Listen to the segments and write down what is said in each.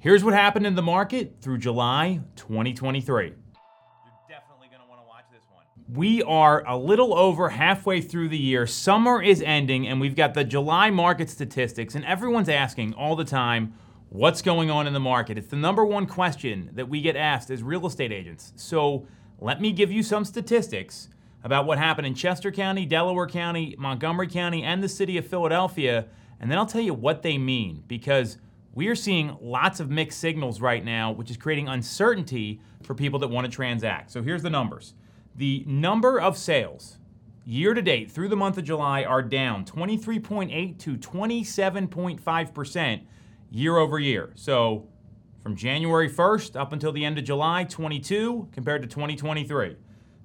Here's what happened in the market through July 2023. You're definitely going to want to watch this one. We are a little over halfway through the year. Summer is ending, and we've got the July market statistics, and everyone's asking all the time, what's going on in the market? It's the number one question that we get asked as real estate agents. So let me give you some statistics about what happened in Chester County, Delaware County, Montgomery County, and the city of Philadelphia, and then I'll tell you what they mean because we are seeing lots of mixed signals right now, which is creating uncertainty for people that want to transact. So here's the numbers the number of sales year to date through the month of July are down 23.8 to 27.5% year over year. So from January 1st up until the end of July 22 compared to 2023.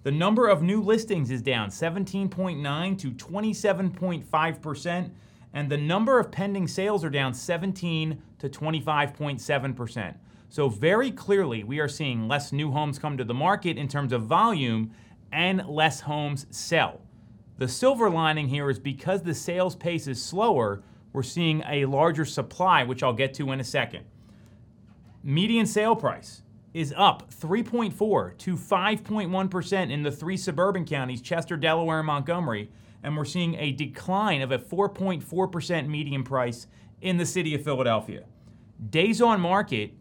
The number of new listings is down 17.9 to 27.5%, and the number of pending sales are down 17 to 25.7%. So, very clearly, we are seeing less new homes come to the market in terms of volume and less homes sell. The silver lining here is because the sales pace is slower, we're seeing a larger supply, which I'll get to in a second. Median sale price is up 3.4 to 5.1% in the three suburban counties, Chester, Delaware, and Montgomery, and we're seeing a decline of a 4.4% median price in the city of Philadelphia. Days on market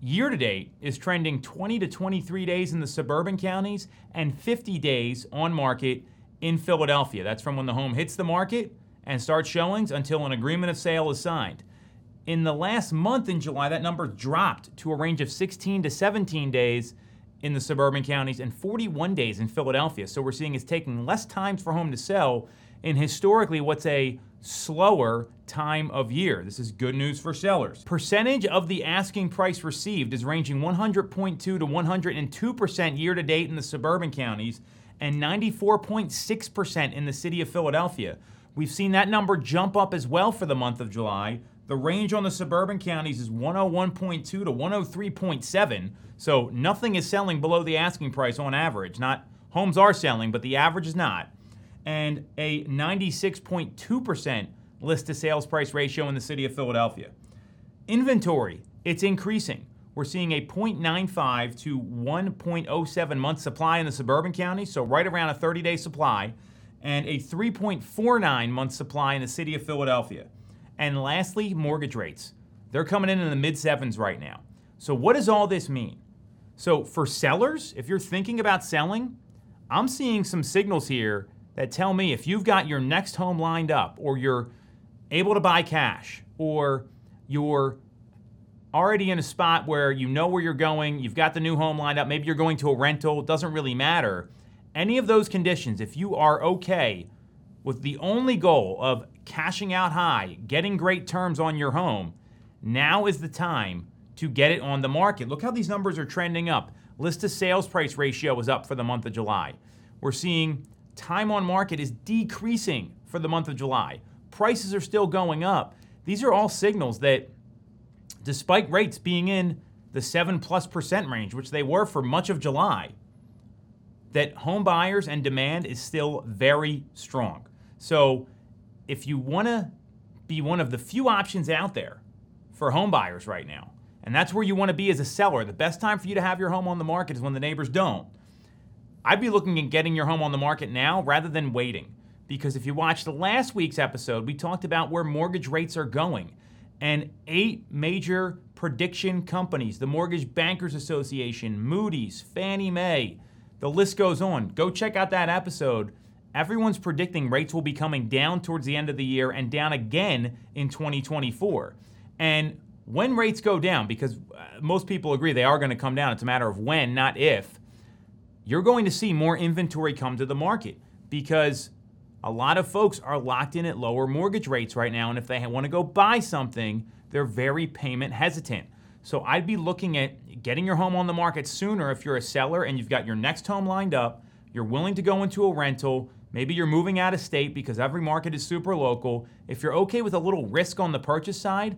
year to date is trending 20 to 23 days in the suburban counties and 50 days on market in Philadelphia. That's from when the home hits the market and starts showings until an agreement of sale is signed. In the last month in July, that number dropped to a range of 16 to 17 days in the suburban counties and 41 days in Philadelphia. So we're seeing it's taking less time for home to sell in historically what's a slower time of year. This is good news for sellers. Percentage of the asking price received is ranging 100.2 to 102% year to date in the suburban counties and 94.6% in the city of Philadelphia. We've seen that number jump up as well for the month of July, the range on the suburban counties is 101.2 to 103.7. So nothing is selling below the asking price on average. Not homes are selling, but the average is not. And a 96.2% list to sales price ratio in the city of Philadelphia. Inventory, it's increasing. We're seeing a 0.95 to 1.07 month supply in the suburban counties, so right around a 30 day supply, and a 3.49 month supply in the city of Philadelphia. And lastly, mortgage rates. They're coming in in the mid sevens right now. So, what does all this mean? So, for sellers, if you're thinking about selling, I'm seeing some signals here that tell me if you've got your next home lined up, or you're able to buy cash, or you're already in a spot where you know where you're going, you've got the new home lined up, maybe you're going to a rental, it doesn't really matter. Any of those conditions, if you are okay with the only goal of cashing out high, getting great terms on your home, now is the time to get it on the market. Look how these numbers are trending up. List to sales price ratio is up for the month of July. We're seeing time on market is decreasing for the month of July. Prices are still going up. These are all signals that, despite rates being in the 7 plus percent range, which they were for much of July, that home buyers and demand is still very strong. So if you want to be one of the few options out there for home buyers right now, and that's where you want to be as a seller, the best time for you to have your home on the market is when the neighbors don't. I'd be looking at getting your home on the market now rather than waiting. Because if you watched the last week's episode, we talked about where mortgage rates are going. And eight major prediction companies the Mortgage Bankers Association, Moody's, Fannie Mae, the list goes on. Go check out that episode everyone's predicting rates will be coming down towards the end of the year and down again in 2024. And when rates go down, because uh, most people agree they are going to come down, it's a matter of when, not if, you're going to see more inventory come to the market because a lot of folks are locked in at lower mortgage rates right now. And if they want to go buy something, they're very payment hesitant. So I'd be looking at getting your home on the market sooner if you're a seller and you've got your next home lined up, you're willing to go into a rental, Maybe you're moving out of state because every market is super local. If you're okay with a little risk on the purchase side,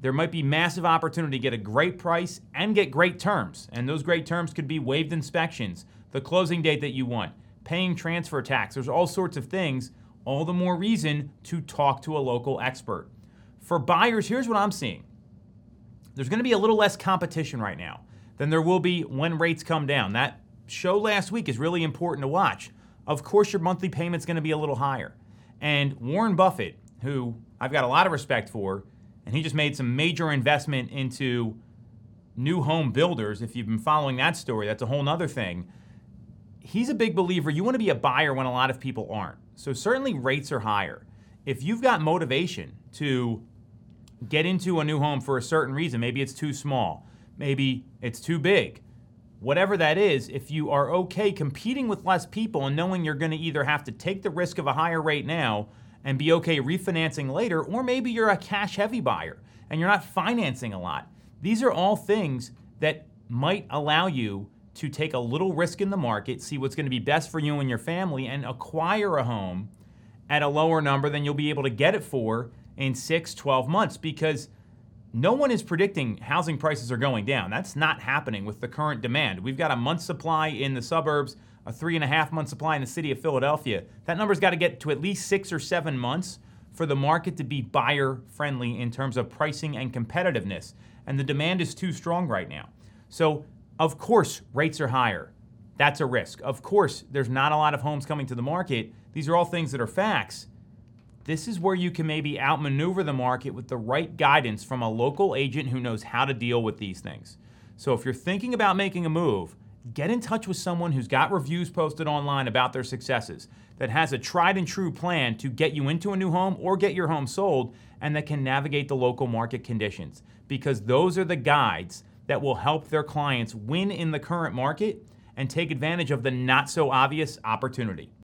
there might be massive opportunity to get a great price and get great terms. And those great terms could be waived inspections, the closing date that you want, paying transfer tax. There's all sorts of things. All the more reason to talk to a local expert. For buyers, here's what I'm seeing there's going to be a little less competition right now than there will be when rates come down. That show last week is really important to watch. Of course, your monthly payment's going to be a little higher. And Warren Buffett, who I've got a lot of respect for, and he just made some major investment into new home builders. If you've been following that story, that's a whole nother thing. He's a big believer you want to be a buyer when a lot of people aren't. So certainly rates are higher. If you've got motivation to get into a new home for a certain reason, maybe it's too small, maybe it's too big, whatever that is, if you are okay competing with less people and knowing you're going to either have to take the risk of a higher rate now and be okay refinancing later, or maybe you're a cash heavy buyer and you're not financing a lot. These are all things that might allow you to take a little risk in the market, see what's going to be best for you and your family, and acquire a home at a lower number than you'll be able to get it for in six, 12 months because no one is predicting housing prices are going down. That's not happening with the current demand. We've got a month supply in the suburbs, a three and a half month supply in the city of Philadelphia. That number's got to get to at least six or seven months for the market to be buyer friendly in terms of pricing and competitiveness. And the demand is too strong right now. So, of course, rates are higher. That's a risk. Of course, there's not a lot of homes coming to the market. These are all things that are facts. This is where you can maybe outmaneuver the market with the right guidance from a local agent who knows how to deal with these things. So if you're thinking about making a move, get in touch with someone who's got reviews posted online about their successes, that has a tried and true plan to get you into a new home or get your home sold, and that can navigate the local market conditions. Because those are the guides that will help their clients win in the current market and take advantage of the not so obvious opportunity.